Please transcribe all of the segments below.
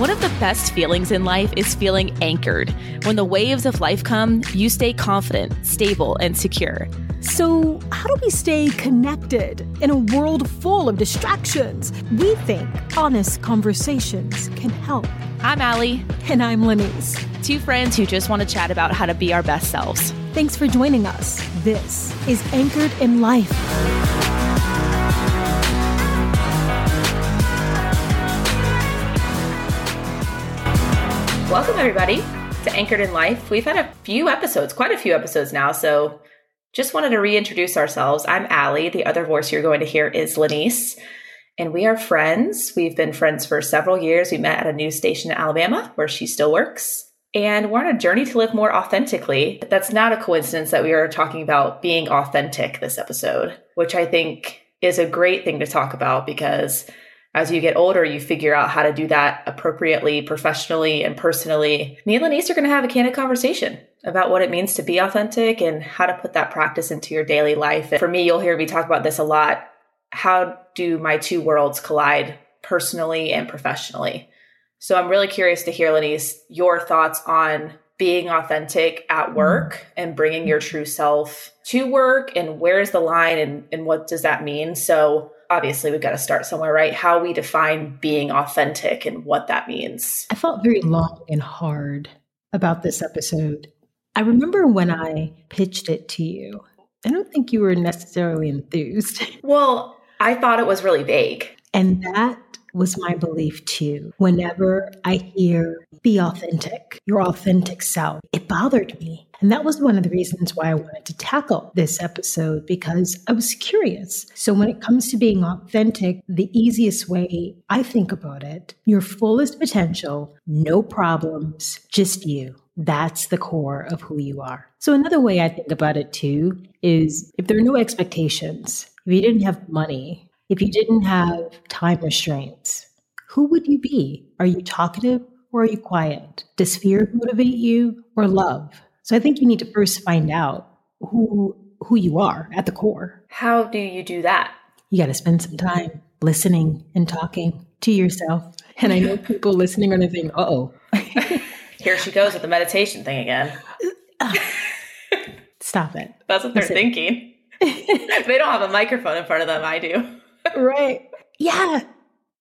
One of the best feelings in life is feeling anchored. When the waves of life come, you stay confident, stable, and secure. So, how do we stay connected in a world full of distractions? We think honest conversations can help. I'm Allie. And I'm Lenise. Two friends who just want to chat about how to be our best selves. Thanks for joining us. This is Anchored in Life. Welcome, everybody, to Anchored in Life. We've had a few episodes, quite a few episodes now, so just wanted to reintroduce ourselves. I'm Allie. The other voice you're going to hear is Lenise, and we are friends. We've been friends for several years. We met at a news station in Alabama where she still works. And we're on a journey to live more authentically. That's not a coincidence that we are talking about being authentic this episode, which I think is a great thing to talk about because as you get older, you figure out how to do that appropriately, professionally, and personally. Me and Lenise are going to have a candid conversation about what it means to be authentic and how to put that practice into your daily life. And for me, you'll hear me talk about this a lot. How do my two worlds collide personally and professionally? So I'm really curious to hear, Lenise, your thoughts on being authentic at mm-hmm. work and bringing your true self to work and where's the line and, and what does that mean? So obviously we've got to start somewhere, right? How we define being authentic and what that means. I felt very long and hard about this episode. I remember when I pitched it to you, I don't think you were necessarily enthused. Well, I thought it was really vague. And that was my belief too. Whenever I hear be authentic, your authentic self, it bothered me. And that was one of the reasons why I wanted to tackle this episode because I was curious. So, when it comes to being authentic, the easiest way I think about it, your fullest potential, no problems, just you. That's the core of who you are. So, another way I think about it too is if there are no expectations, if you didn't have money, if you didn't have time restraints, who would you be? Are you talkative or are you quiet? Does fear motivate you or love? So I think you need to first find out who who you are at the core. How do you do that? You got to spend some time listening and talking to yourself. And I know people listening are going to think, uh "Oh, here she goes with the meditation thing again." Stop it. That's what they're thinking. they don't have a microphone in front of them. I do right. Yeah.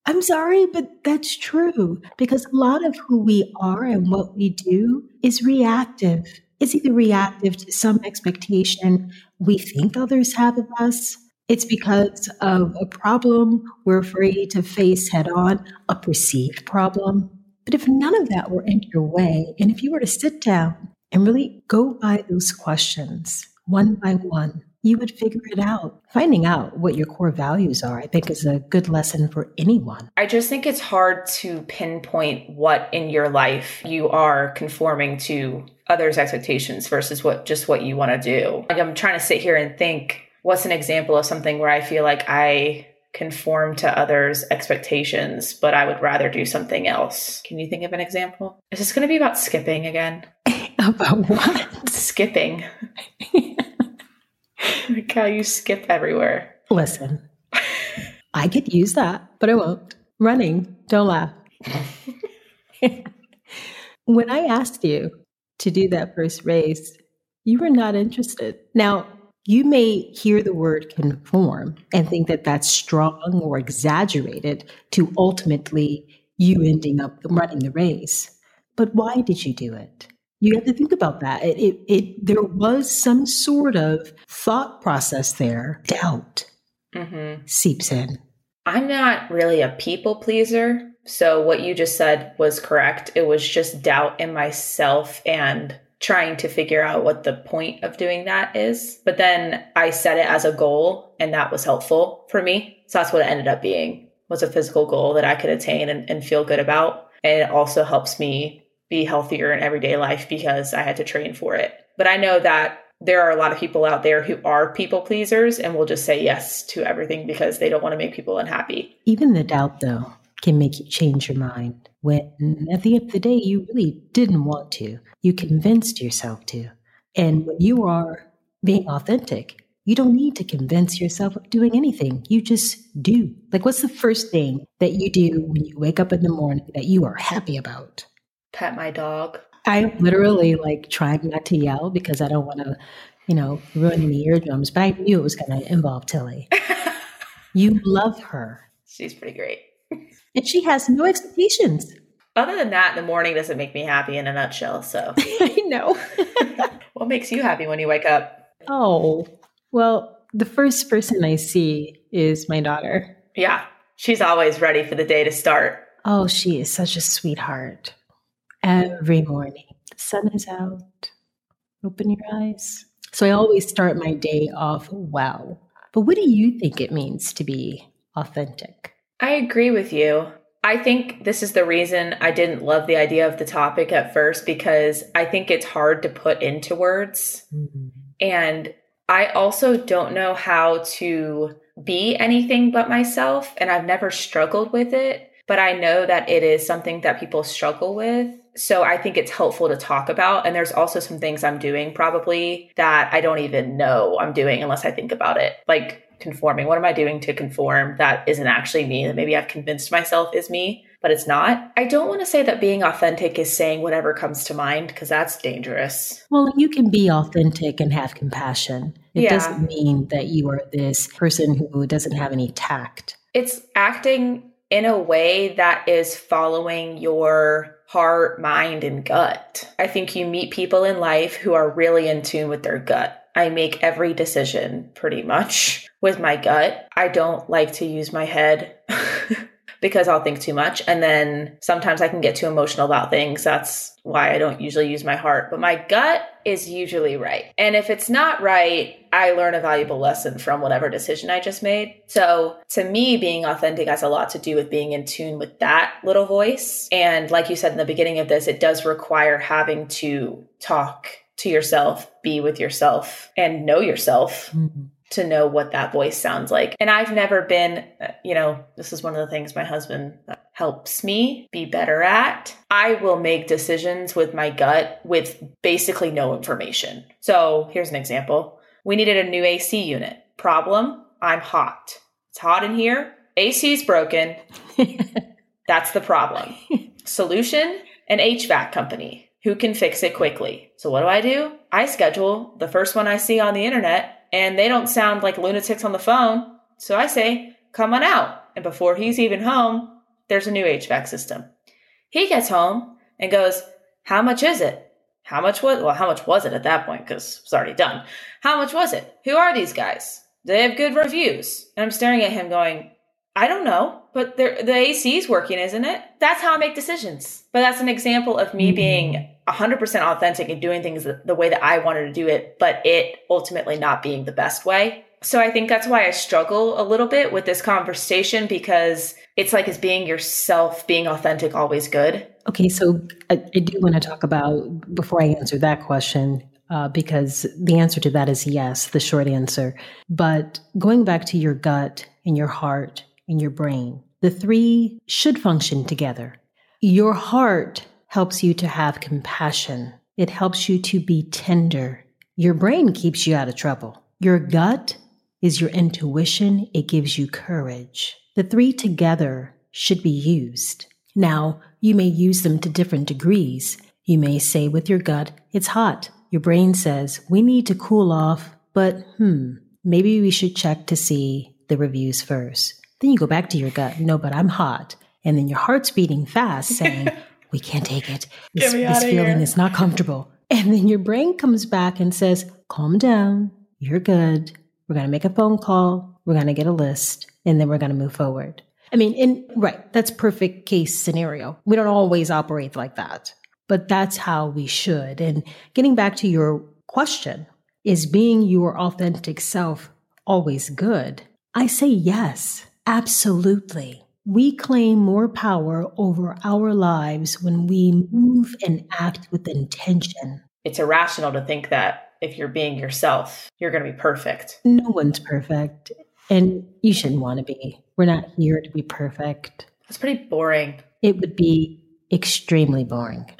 I'm sorry, but that's true because a lot of who we are and what we do is reactive. It's either reactive to some expectation we think others have of us, it's because of a problem we're afraid to face head on, a perceived problem. But if none of that were in your way, and if you were to sit down and really go by those questions one by one, you would figure it out. Finding out what your core values are, I think, is a good lesson for anyone. I just think it's hard to pinpoint what in your life you are conforming to others' expectations versus what just what you want to do. Like I'm trying to sit here and think what's an example of something where I feel like I conform to others' expectations, but I would rather do something else. Can you think of an example? Is this going to be about skipping again? about what? Skipping. like how you skip everywhere. Listen, I could use that, but I won't. Running, don't laugh. when I asked you to do that first race, you were not interested. Now, you may hear the word conform and think that that's strong or exaggerated to ultimately you ending up running the race. But why did you do it? You have to think about that. It, it, it there was some sort of thought process there. Doubt mm-hmm. seeps in. I'm not really a people pleaser. So what you just said was correct. It was just doubt in myself and trying to figure out what the point of doing that is. But then I set it as a goal and that was helpful for me. So that's what it ended up being was a physical goal that I could attain and, and feel good about. And it also helps me be healthier in everyday life because I had to train for it. But I know that there are a lot of people out there who are people pleasers and will just say yes to everything because they don't want to make people unhappy. Even the doubt, though, can make you change your mind when at the end of the day you really didn't want to. You convinced yourself to. And when you are being authentic, You don't need to convince yourself of doing anything. You just do. Like, what's the first thing that you do when you wake up in the morning that you are happy about? Pet my dog. I literally like tried not to yell because I don't want to, you know, ruin any eardrums, but I knew it was going to involve Tilly. you love her. She's pretty great. And she has no expectations. Other than that, the morning doesn't make me happy in a nutshell. So, I know. what makes you happy when you wake up? oh, well, the first person I see is my daughter. Yeah, she's always ready for the day to start. Oh, she is such a sweetheart. Every morning, the sun is out. Open your eyes. So I always start my day off well. But what do you think it means to be authentic? I agree with you. I think this is the reason I didn't love the idea of the topic at first because I think it's hard to put into words. Mm-hmm. And I also don't know how to be anything but myself. And I've never struggled with it, but I know that it is something that people struggle with. So I think it's helpful to talk about. And there's also some things I'm doing probably that I don't even know I'm doing unless I think about it. Like conforming. What am I doing to conform that isn't actually me, that maybe I've convinced myself is me, but it's not? I don't want to say that being authentic is saying whatever comes to mind because that's dangerous. Well, you can be authentic and have compassion. It Yeah. doesn't mean that you are this person who doesn't have any tact. It's acting in a way that is following your heart, mind, and gut. I think you meet people in life who are really in tune with their gut. I make every decision pretty much with my gut. I don't like to use my head because I'll think too much. And then sometimes I can get too emotional about things. That's why I don't usually use my heart. But my gut is usually right. And if it's not right, I learn a valuable lesson from whatever decision I just made. So to me, being authentic has a lot to do with being in tune with that little voice. And like you said in the beginning of this, it does require having to talk to yourself, be with yourself, and know yourself mm-hmm. To know what that voice sounds like. And I've never been, uh, you know, this is one of the things my husband helps me be better at. I will make decisions with my gut with basically no information. So here's an example we needed a new AC unit. Problem I'm hot. It's hot in here. AC's broken. That's the problem. Solution an HVAC company who can fix it quickly. So what do I do? I schedule the first one I see on the internet and they don't sound like lunatics on the phone. So I say, come on out. And before he's even home, there's a new HVAC system. He gets home and goes, how much is it? How much was, well, how much was it at that point? Cause it's already done. How much was it? Who are these guys? Do they have good reviews? And I'm staring at him going, I don't know, but the AC is working, isn't it? That's how I make decisions. But that's an example of me being 100% authentic and doing things the, the way that I wanted to do it, but it ultimately not being the best way. So I think that's why I struggle a little bit with this conversation because it's like, is being yourself, being authentic always good? Okay, so I, I do want to talk about, before I answer that question, uh, because the answer to that is yes, the short answer. But going back to your gut and your heart and your brain, the three should function together. Your heart helps you to have compassion, it helps you to be tender. Your brain keeps you out of trouble. Your gut is your intuition, it gives you courage. The three together should be used. Now, you may use them to different degrees. You may say with your gut, it's hot. Your brain says, we need to cool off, but hmm, maybe we should check to see the reviews first. Then you go back to your gut, no, but I'm hot. And then your heart's beating fast, saying, we can't take it. This, this feeling here." is not comfortable. And then your brain comes back and says, calm down. You're good. We're going to make a phone call. We're going to get a list and then we're going to move forward. I mean, in right, that's perfect case scenario. We don't always operate like that, but that's how we should. And getting back to your question, is being your authentic self always good? I say yes, absolutely. We claim more power over our lives when we move and act with intention. It's irrational to think that if you're being yourself, you're going to be perfect. No one's perfect, and you shouldn't want to be. We're not here to be perfect. It's pretty boring. It would be extremely boring.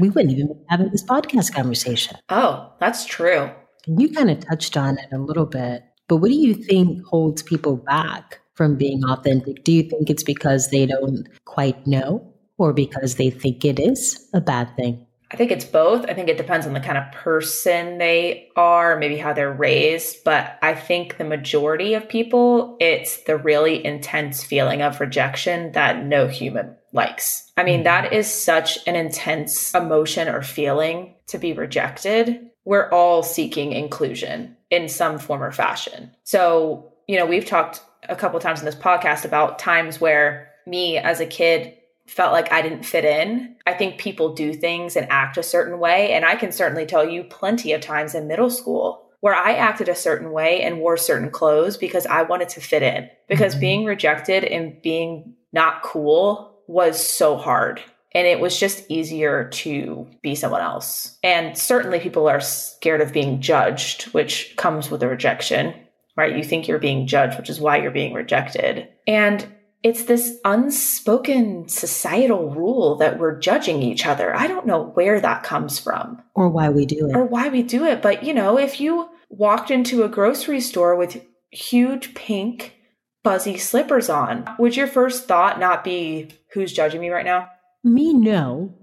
We wouldn't even be having this podcast conversation. Oh, that's true. You kind of touched on it a little bit, but what do you think holds people back from being authentic? Do you think it's because they don't quite know or because they think it is a bad thing? I think it's both. I think it depends on the kind of person they are, maybe how they're raised. But I think the majority of people, it's the really intense feeling of rejection that no human likes. I mean, that mm-hmm. such an intense emotion or feeling to be rejected. We're all seeking inclusion in some form or fashion. So, you know, we've talked a couple times in this podcast about times where me as a kid felt like I didn't fit in. I think people do things and act a certain way. And I can certainly tell you plenty of times in middle school where I acted a certain way and wore certain clothes because I wanted to fit in. Because mm-hmm. being rejected and being not cool was so hard. And it was just easier to be someone else. And certainly people are scared of being judged, which comes with a rejection, right? You think you're being judged, which is why you're being rejected. And it's this unspoken societal rule that we're judging each other. I don't know where that comes from or why we do it. Or why we do it. But, you know, if you walked into a grocery store with huge pink fuzzy slippers on, would your first thought not be who's judging me right now? Me, no.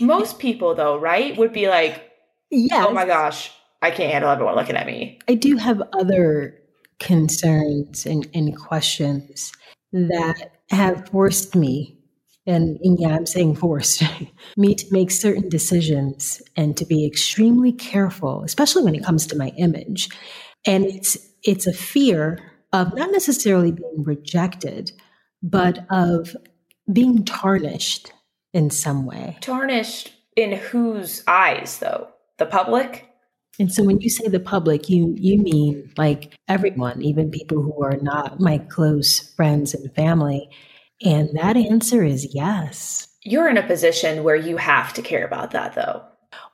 Most people, though, right, would be like, yes. oh my gosh, I can't handle everyone looking at me. I do have other concerns and, and questions that have forced me, and, and yeah, I'm saying forced, me to make certain decisions and to be extremely careful, especially when it comes to my image. And it's it's a fear of not necessarily being rejected, but of being tarnished in some way. Tarnished in whose eyes, though? The public? And so when you say the public, you you mean like everyone, even people who are not my close friends and family. And that answer is yes. You're in a position where you have to care about that though.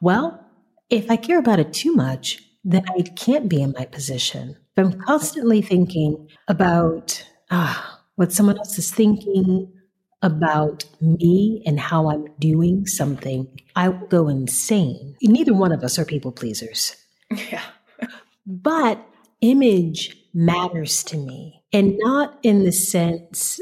Well, if I care about it too much, then I can't be in my position. If I'm constantly thinking about ah, what someone else is thinking, about me and how I'm doing something, I will go insane. Neither one of us are people pleasers. Yeah. but image matters to me, and not in the sense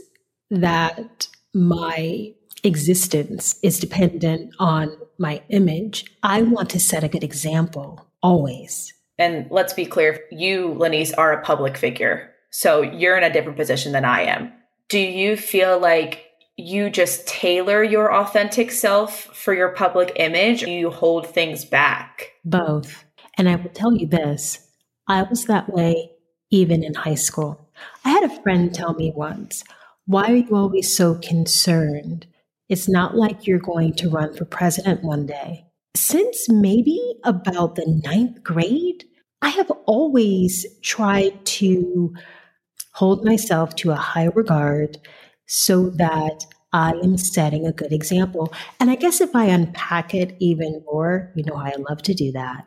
that my existence is dependent on my image. I want to set a good example always. And let's be clear you, Lenise, are a public figure. So you're in a different position than I am. Do you feel like you just tailor your authentic self for your public image you hold things back. Both. And i will tell you this i was that way even in high school. I had a friend tell me once why are you always so concerned? It's not like you're going to run for president one day. Since maybe about the ninth grade i have always tried to hold myself to a high regard so that I am setting a good example. And I guess if I unpack it even more, you know, I love to do that.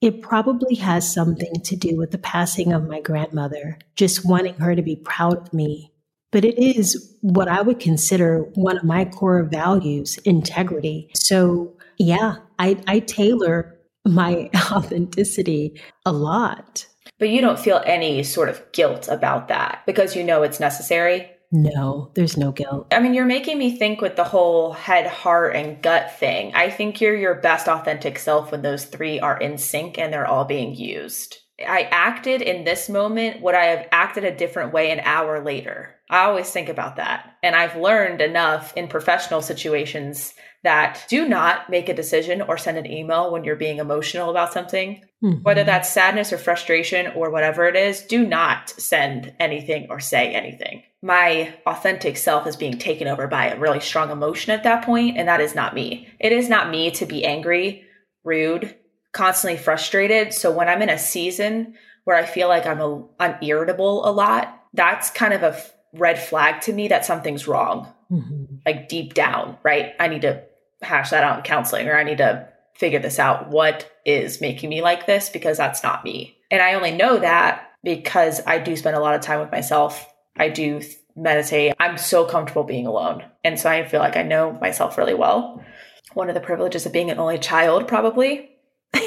It probably has something to do with the passing of my grandmother, just wanting her to be proud of me. But it is what I would consider one of my core values integrity. So, yeah, I, I tailor my authenticity a lot. But you don't feel any sort of guilt about that because you know it's necessary? No, there's no guilt. I mean, you're making me think with the whole head, heart, and gut thing. I think you're your best authentic self when those three are in sync and they're all being used. I acted in this moment, would I have acted a different way an hour later? I always think about that. And I've learned enough in professional situations that do not make a decision or send an email when you're being emotional about something. Mm-hmm. Whether that's sadness or frustration or whatever it is, do not send anything or say anything. My authentic self is being taken over by a really strong emotion at that point, and that is not me. It is not me to be angry, rude, constantly frustrated. So when I'm in a season where I feel like I'm a, I'm irritable a lot, that's kind of a red flag to me that something's wrong. Mm-hmm. Like deep down, right? I need to hash that out in counseling or I need to figure this out. What is making me like this? Because that's not me. And I only know that because I do spend a lot of time with myself. I do meditate. I'm so comfortable being alone. And so I feel like I know myself really well. One of the privileges of being an only child, probably.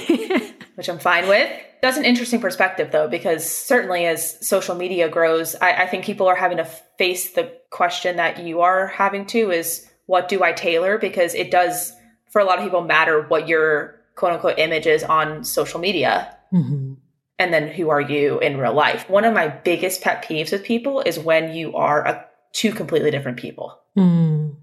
which I'm fine with. That's an interesting perspective, though, because certainly as social media grows, I, I think people are having to face the question that you are having to is what do I tailor? Because it does, for a lot of people, matter what your quote unquote image is on social media. Mm-hmm. And then who are you in real life? One of my biggest pet peeves with people is when you are a, two completely different people. Mm.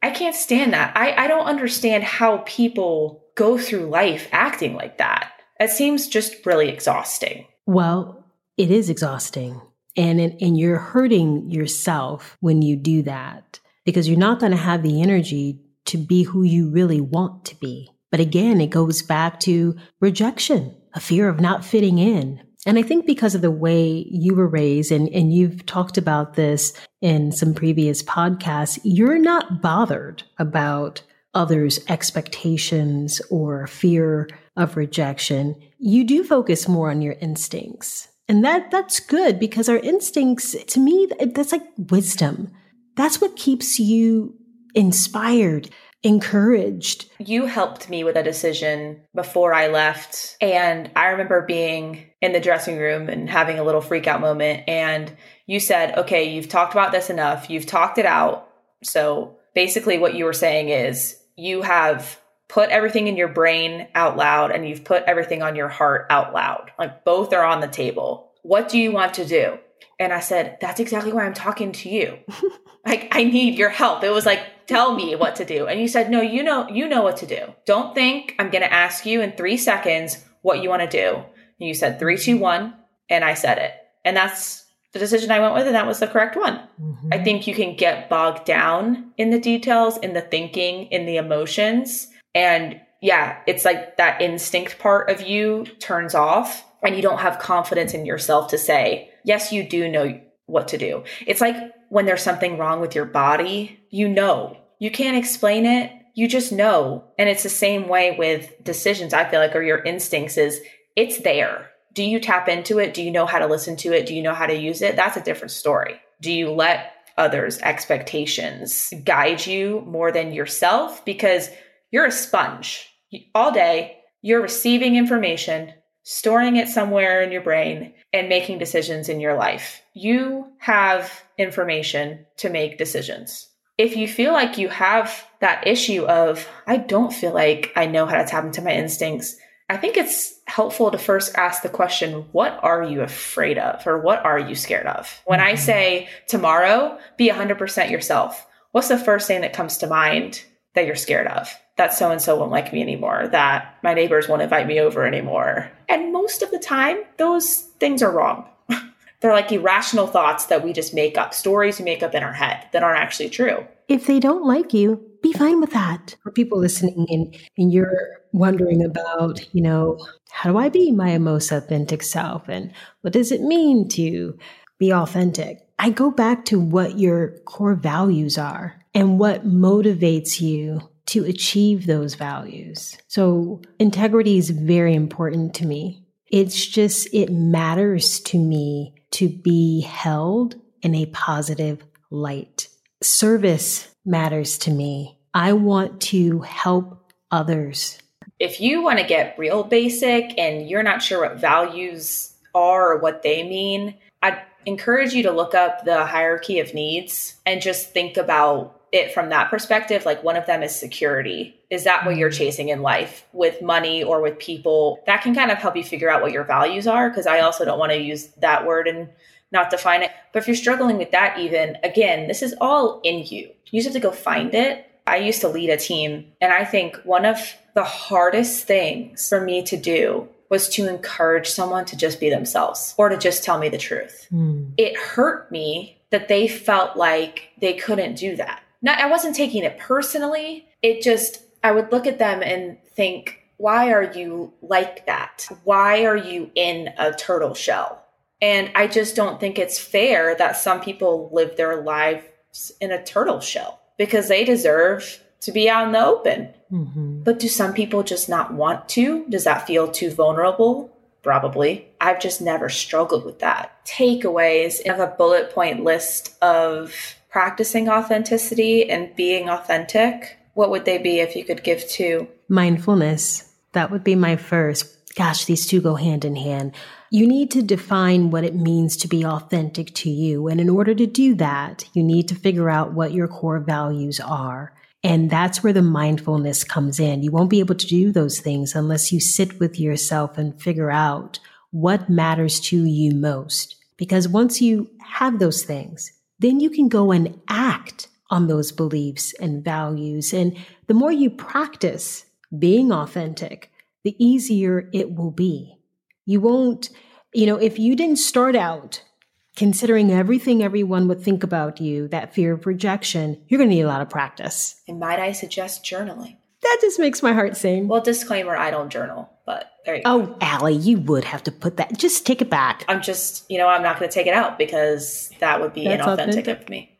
I can't stand that. I, I don't understand how people go through life acting like that. It seems just really exhausting. Well, it is exhausting. And, and you're hurting yourself when you do that because you're not going to have the energy to be who you really want to be. But again, it goes back to rejection, a fear of not fitting in. And I think because of the way you were raised, and, and you've talked about this in some previous podcasts, you're not bothered about others' expectations or fear of rejection, you do focus more on your instincts. And that that's good because our instincts to me that's like wisdom. That's what keeps you inspired, encouraged. You helped me with a decision before I left and I remember being in the dressing room and having a little freak out moment and you said, "Okay, you've talked about this enough. You've talked it out." So basically what you were saying is you have put everything in your brain out loud and you've put everything on your heart out loud. Like both are on the table. What do you want to do? And I said, That's exactly why I'm talking to you. like, I need your help. It was like, tell me what to do. And you said, No, you know, you know what to do. Don't think I'm gonna ask you in three seconds what you want to do. And you said three, two, one, and I said it. And that's the decision I went with, and that was the correct one. Mm-hmm. I think you can get bogged down in the details, in the thinking, in the emotions. And yeah, it's like that instinct part of you turns off, and you don't have confidence in yourself to say, yes, you do know what to do. It's like when there's something wrong with your body, you know. You can't explain it, you just know. And it's the same way with decisions, I feel like, or your instincts is it's there do you tap into it? Do you know how to listen to it? Do you know how to use it? That's a different story. Do you let others' expectations guide you more than yourself? Because you're a sponge. All day, you're receiving information, storing it somewhere in your brain, and making decisions in your life. You have information to make decisions. If you feel like you have that issue of, I don't feel like I know how to tap into my instincts, I think it's helpful to first ask the question, what are you afraid of or what are you scared of? When I mm-hmm. say tomorrow, be 100% yourself, what's the first thing that comes to mind that you're scared of? That so and so won't like me anymore, that my neighbors won't invite me over anymore. And most of the time, those things are wrong. They're like irrational thoughts that we just make up, stories we make up in our head that aren't actually true. If they don't like you, be fine with that. For people listening and, and you're wondering about, you know, how do I be my most authentic self? And what does it mean to be authentic? I go back to what your core values are and what motivates you to achieve those values. So integrity is very important to me. It's just, it matters to me to be held in a positive light. Service matters to me. I want to help others. If you want to get real basic and you're not sure what values are or what they mean, I'd encourage you to look up the hierarchy of needs and just think about it from that perspective. Like one of them is security. Is that what you're mm-hmm. chasing in life with money or with people? That can kind of help you figure out what your values are. Cause I also don't want to use that word and not define it. But if you're struggling with that, even again, this is all in you. You just have to go find it. I used to lead a team, and I think one of the hardest things for me to do was to encourage someone to just be themselves or to just tell me the truth. Mm. It hurt me that they felt like they couldn't do that. Now, I wasn't taking it personally. It just, I would look at them and think, why are you like that? Why are you in a turtle shell? And I just don't think it's fair that some people live their lives in a turtle shell because they deserve to be out in the open. Mm-hmm. But do some people just not want to? Does that feel too vulnerable? Probably. I've just never struggled with that. Takeaways I have a bullet point list of practicing authenticity and being authentic. What would they be if you could give two? Mindfulness. That would be my first gosh, these two go hand in hand. You need to define what it means to be authentic to you. And in order to do that, you need to figure out what your core values are. And that's where the mindfulness comes in. You won't be able to do those things unless you sit with yourself and figure out what matters to you most. Because once you have those things, then you can go and act on those beliefs and values. And the more you practice being authentic, the easier it will be. You won't, you know, if you didn't start out considering everything everyone would think about you, that fear of rejection, you're going to need a lot of practice. And might I suggest journaling? That just makes my heart sing. Well, disclaimer, I don't journal, there you oh, go. Allie, you would have to put that. Just take it back. I'm just, you know, I'm not going to take it out because that would be That's inauthentic authentic. of me.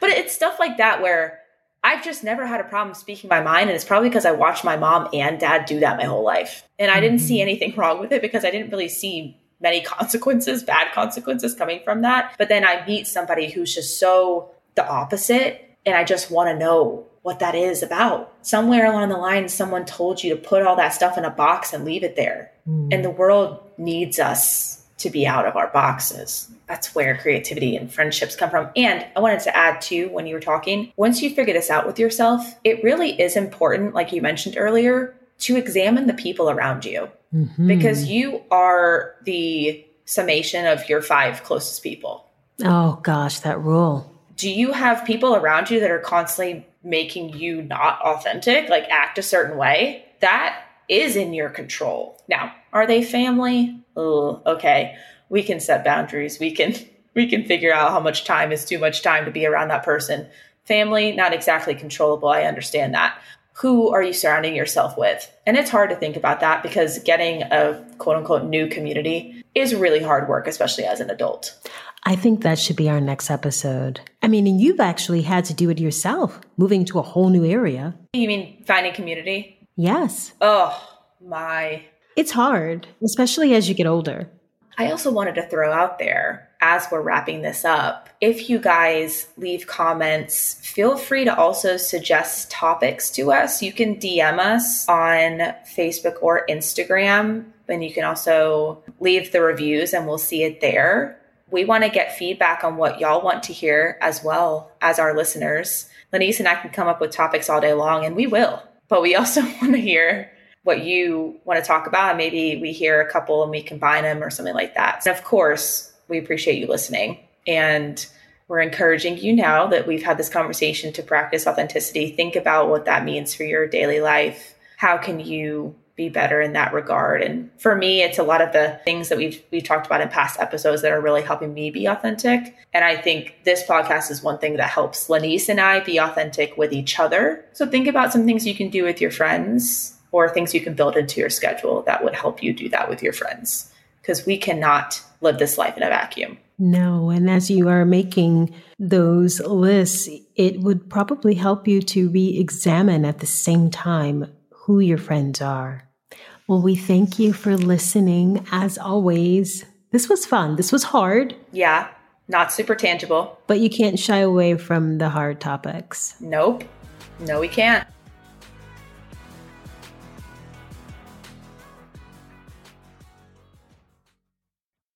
but it's stuff like that where I've just never had a problem speaking my mind. And it's probably because I watched my mom and dad do that my whole life. And I didn't see mm-hmm. anything wrong with it because I didn't really see many consequences, bad consequences coming from that. But then I meet somebody who's just so the opposite. And I just want to know what that is about. Somewhere along the line, someone told you to put all that stuff in a box and leave it there. And the world needs us to be out of our boxes. That's where creativity and friendships come from. And I wanted to add too, when you were talking, once you figure this out with yourself, it really is important, like you mentioned earlier, to examine the people around you Mhm. because you are the summation of your five closest people. oh gosh, that rule. Do you have people around you that are constantly making you not authentic, like act a certain way? That is in your control. Now, are they family? Okay. We can set boundaries. We can we can figure out how much time is too much time to be around that person. Family, not exactly controllable. I understand that. Who are you surrounding yourself with? And it's hard to think about that because getting a quote unquote new community is really hard work, especially as an adult. I think that should be our next episode. I mean, and you've actually had to do it yourself, moving to a whole new area. You mean finding community? Yes, Oh, my. it's hard, especially as you get older. I also wanted to throw out there as we're wrapping this up if you guys leave comments, feel free to also suggest topics to us. You can DM us on Facebook or Instagram, and you can also leave the reviews and we'll see it there. We want to get feedback on what y'all want to hear as well as our listeners. Lenise and I can come up with topics all day long, and we will. But we also want to hear what you want to talk about. Maybe we hear a couple and we combine them or something like that. Of course, we appreciate you listening. And we're encouraging you now that we've had this conversation to practice authenticity. Think about what that means for your daily life. How can you be better in that regard? And for me, it's a lot of the things that we've we've talked about in past episodes that are really helping me be authentic. And I think this podcast is one thing that helps Lenise and I be authentic with each other. So think about some things you can do with your friends or things you can build into your schedule that would help you do that with your friends. Because we cannot live this life in a vacuum. No, and as you are making those lists, it would probably help you to re examine at the same time who your friends are. Well, we thank you for listening. As always, this was fun. This was hard, Yeah, not super tangible. but you can't shy away from the hard topics. Nope. No, we can't.